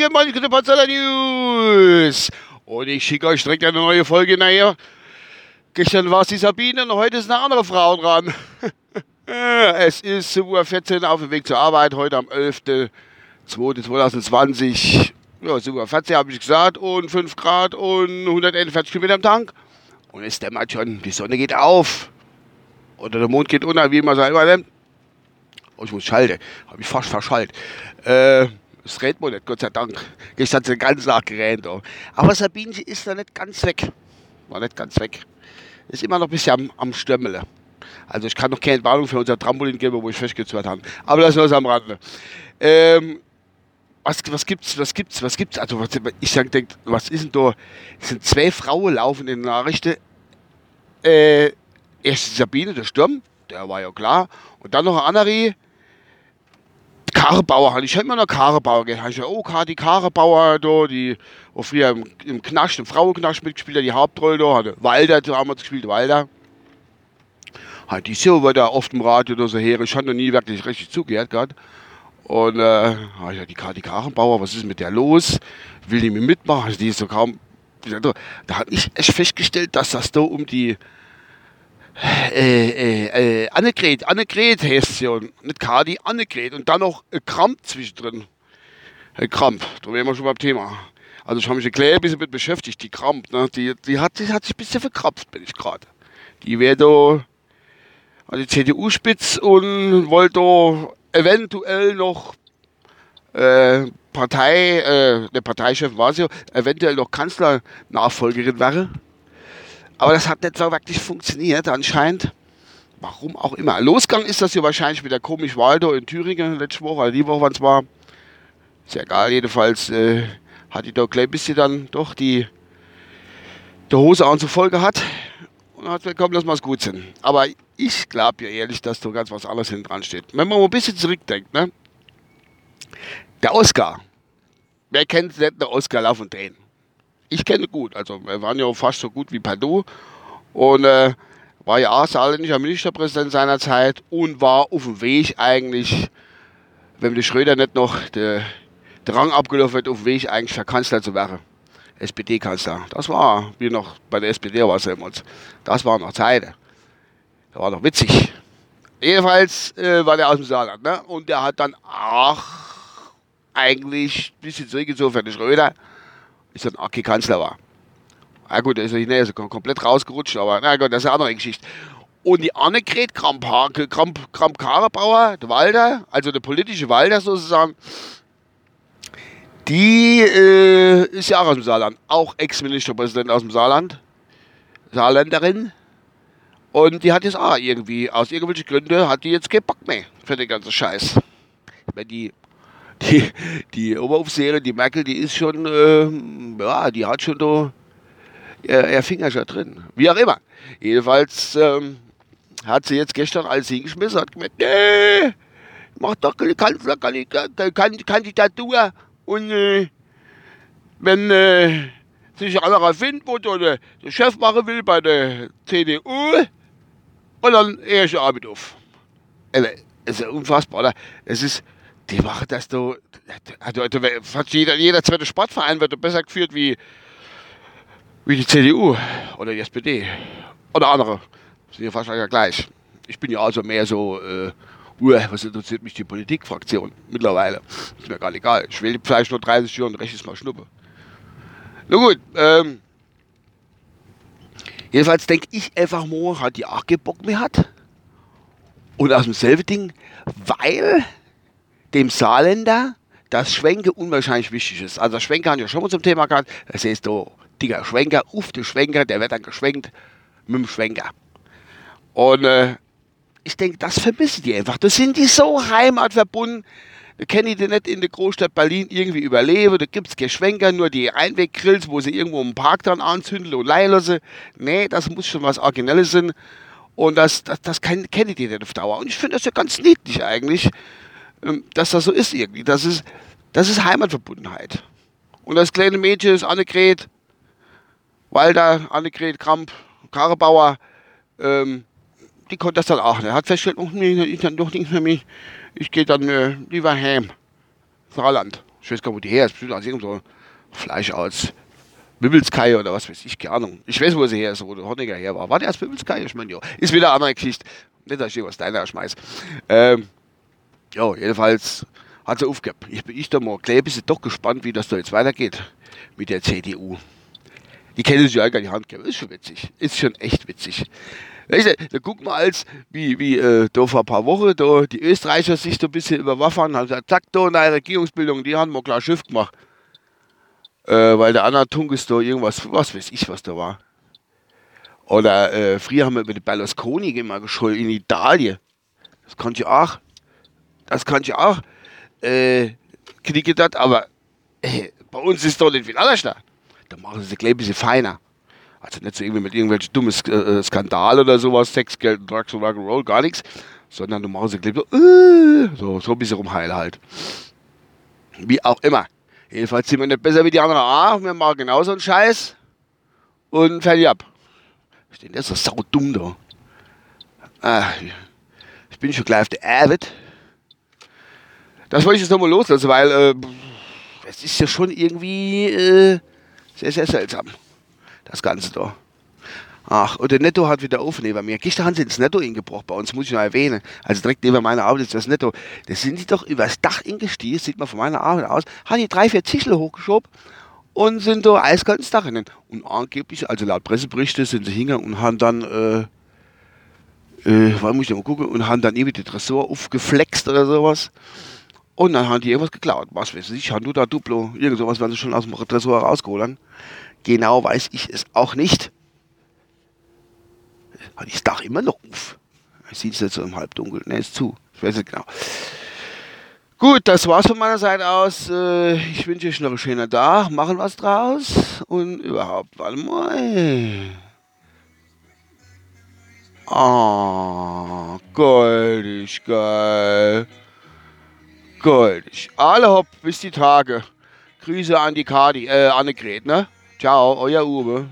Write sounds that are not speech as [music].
Gemeinde Potsdamer News. Und ich schicke euch direkt eine neue Folge nachher. Gestern war es die Sabine und heute ist eine andere Frau dran. es ist 7.14 Uhr auf dem Weg zur Arbeit, heute am 11.02.2020. Ja, 7.14 Uhr habe ich gesagt und 5 Grad und 141 Kilometer am Tank. Und es dämmert schon, die Sonne geht auf. Oder der Mond geht unter, wie man es immer nennt. Oh, ich muss schalten. Habe ich fast verschallt. Äh, das redet man nicht, Gott sei Dank. [laughs] Gestern hat sie den ganzen Tag gerannt. Oh. Aber Sabine, ist noch nicht ganz weg. War nicht ganz weg. Ist immer noch ein bisschen am, am Stümmeln. Also ich kann noch keine Warnung für unser Trampolin geben, wo ich festgezurrt habe. Aber das nur am Rande. Ähm, was, was gibt's, was gibt's, was gibt's? Also was, ich denke, was ist denn da? Es sind zwei Frauen laufen in den Nachrichten. Äh, erst Sabine, der Sturm, der war ja klar. Und dann noch andere, Karrebauer. Ich habe immer noch Karrebauer gehört. Ich oh, die Karrebauer, da, die wo früher im, im Knast, im Frauenknast mitgespielt hat, die Hauptrolle da, hatte Walder damals gespielt, Walder. Halt, die war da oft im Radio oder so her. Ich habe noch nie wirklich richtig zugehört gehabt. Und äh, ja, die Kati Karrenbauer, was ist mit der los? Will die mir mitmachen? Also die ist so kaum. Da habe ich echt festgestellt, dass das da um die äh, äh, äh, Annegret, Annegret heißt sie und nicht Kadi, Annegret und dann noch ein Kramp zwischendrin. Ein Kramp, da wären wir schon beim Thema. Also ich habe mich ein klein bisschen mit beschäftigt, die Kramp, ne? die, die, hat, die hat sich ein bisschen verkrampft, bin ich gerade. Die wäre da an die CDU spitz und wollte da eventuell noch äh, Partei, äh, der Parteichef war sie, eventuell noch Kanzlernachfolgerin wäre. Aber das hat nicht so wirklich funktioniert anscheinend. Warum auch immer. Losgang ist das hier wahrscheinlich mit der komisch Waldo in Thüringen letzte Woche, also die Woche, wann es war. Ist ja egal, jedenfalls äh, hat die da gleich ein bisschen dann doch die, die Hose an zur Folge hat. Und hat gesagt, komm, lass mal gut sein. Aber ich glaube ja ehrlich, dass da ganz was anderes hinten dran steht. Wenn man mal ein bisschen zurückdenkt, ne? Der Oscar. Wer kennt nicht den Oscar Lafontaine? Ich kenne gut. Also wir waren ja fast so gut wie Padu und äh, war ja saarländischer Ministerpräsident seiner Zeit und war auf dem Weg eigentlich, wenn der Schröder nicht noch der, der Rang abgelaufen wird, auf dem Weg eigentlich für Kanzler zu werden. SPD-Kanzler. Das war, wie noch bei der SPD war es damals. Das war noch Zeiten. Das war noch witzig. Jedenfalls äh, war der aus dem Saarland. Ne? Und der hat dann auch eigentlich ein bisschen zurückgezogen für den Schröder ist dann Aki Kanzler war. Na gut, der ist ja nicht so komplett rausgerutscht, aber na gut, das ist eine andere Geschichte. Und die Annegret Kramp-Karrenbauer, der Walder, also der politische Walder sozusagen, die äh, ist ja auch aus dem Saarland, auch Ex-Ministerpräsident aus dem Saarland, Saarländerin. Und die hat jetzt auch irgendwie, aus irgendwelchen Gründen, hat die jetzt keinen Bock mehr für den ganzen Scheiß. Wenn die die, die Oberaufseherin, die Merkel, die ist schon, äh, ja, die hat schon da ihr, ihr Finger schon drin. Wie auch immer. Jedenfalls ähm, hat sie jetzt gestern alles hingeschmissen, hat gemeint, nee, mach doch keine Kandidatur und äh, wenn äh, sich anderer findet, wo der, Chef machen will bei der CDU, und dann eher ich Arbeit auf. Also, es ist unfassbar, oder? Es ist, die machen das so. Also, also jeder, jeder zweite Sportverein wird besser geführt wie, wie die CDU oder die SPD oder andere. Sind ja fast gleich. Ich bin ja also mehr so, äh, was interessiert mich die Politikfraktion mittlerweile? Ist mir gar egal. Ich will vielleicht nur 30 Jahre und rechtes Mal Schnuppe. Na gut, ähm, jedenfalls denke ich einfach mal, hat die auch keinen Bock mehr hat. Und aus demselben Ding, weil dem Saarländer das Schwenke unwahrscheinlich wichtig ist. Also Schwenker haben ja schon mal zum Thema gehabt. Das heißt, du, dicker Schwenker, uff, der Schwenker, der wird dann geschwenkt mit dem Schwenker. Und äh, ich denke, das vermissen die einfach. Das sind die so heimatverbunden. Da können die nicht in der Großstadt Berlin irgendwie überleben. Da gibt es keine Schwenker, nur die Einweggrills, wo sie irgendwo im Park dann anzünden und leihen lassen. Nee, das muss schon was Originelles sein. Und das, das, das kennen die nicht auf Dauer. Und ich finde das ja ganz niedlich eigentlich. Ähm, dass das so ist irgendwie. Das ist, das ist Heimatverbundenheit. Und das kleine Mädchen ist Annegret, Walter, Annegret Kramp, Karrebauer, ähm, die konnte das dann auch nicht. Hat festgestellt, ich dann doch nichts mehr mich. Ich gehe dann äh, lieber heim. Saarland. Ich weiß gar nicht, wo die her ist. Bestimmt aus irgendeinem Fleisch aus Wibbelskai oder was weiß ich, keine Ahnung. Ich weiß, wo sie her ist, wo der Horniger her war. War der aus Wibbelskai? Ich meine, ja. Ist wieder eine andere Geschichte. Nicht, dass ich irgendwas deiner schmeiß. Ähm, ja, jedenfalls hat sie aufgegeben. Ich bin ich da mal gleich ein bisschen doch gespannt, wie das da jetzt weitergeht mit der CDU. Die kennen sich ja gar nicht Hand geben. Ist schon witzig. Ist schon echt witzig. Weißt du, da guck mal als, wie, wie äh, da vor ein paar Wochen da die Österreicher sich so ein bisschen überwaffen haben, gesagt, zack, da eine Regierungsbildung, die haben mal klar Schiff gemacht. Äh, weil der andere Tungus da irgendwas, was weiß ich, was da war. Oder äh, früher haben wir über die Berlusconi immer geschult in Italien. Das kann ich auch. Das kann ich auch. Äh, knicke das, aber äh, bei uns ist doch nicht viel anders da. Da machen sie gleich ein bisschen feiner. Also nicht so irgendwie mit irgendwelchen dummen äh, Skandal oder sowas, Sex, Geld, Drugs und Rock'n'Roll, gar nichts. Sondern du machst sie gleich so, äh, so, so ein bisschen rumheil halt. Wie auch immer. Jedenfalls sind wir nicht besser wie die anderen. Ah, wir machen genauso einen Scheiß und fertig ab. Ich denke, das ist so dumm da. Ah, ich bin schon gleich auf der Avid. Das wollte ich jetzt nochmal loslassen, weil äh, es ist ja schon irgendwie äh, sehr, sehr seltsam. Das Ganze da. Ach, und der Netto hat wieder auf neben mir. Gestern haben sie ins Netto eingebrochen, bei uns muss ich noch erwähnen. Also direkt neben meiner Arbeit ist das Netto. Da sind die doch übers Dach ingestiegen, sieht man von meiner Arbeit aus, haben die drei, vier Tischle hochgeschoben und sind da eiskalt ins Dach rennen. Und angeblich, also laut Presseberichte, sind sie hingegangen und haben dann, äh, äh, wann muss ich mal gucken, und haben dann irgendwie den Tresor aufgeflext oder sowas. Und dann haben die irgendwas geklaut. Was weiß ich, haben du da Duplo, irgend sowas werden sie schon aus dem Tresor rausgeholt. Genau weiß ich es auch nicht hat das Dach immer noch auf. Ich sehe es jetzt so im Halbdunkel. Ne, ist zu. Ich weiß nicht genau. Gut, das war's von meiner Seite aus. Äh, ich wünsche euch noch einen schönen Tag. Machen was draus. Und überhaupt, warte mal. Ah, goldig, geil. Goldig. Alle hopp, bis die Tage. Grüße an die Kadi, äh, Annegret, ne? Ciao, euer Uwe.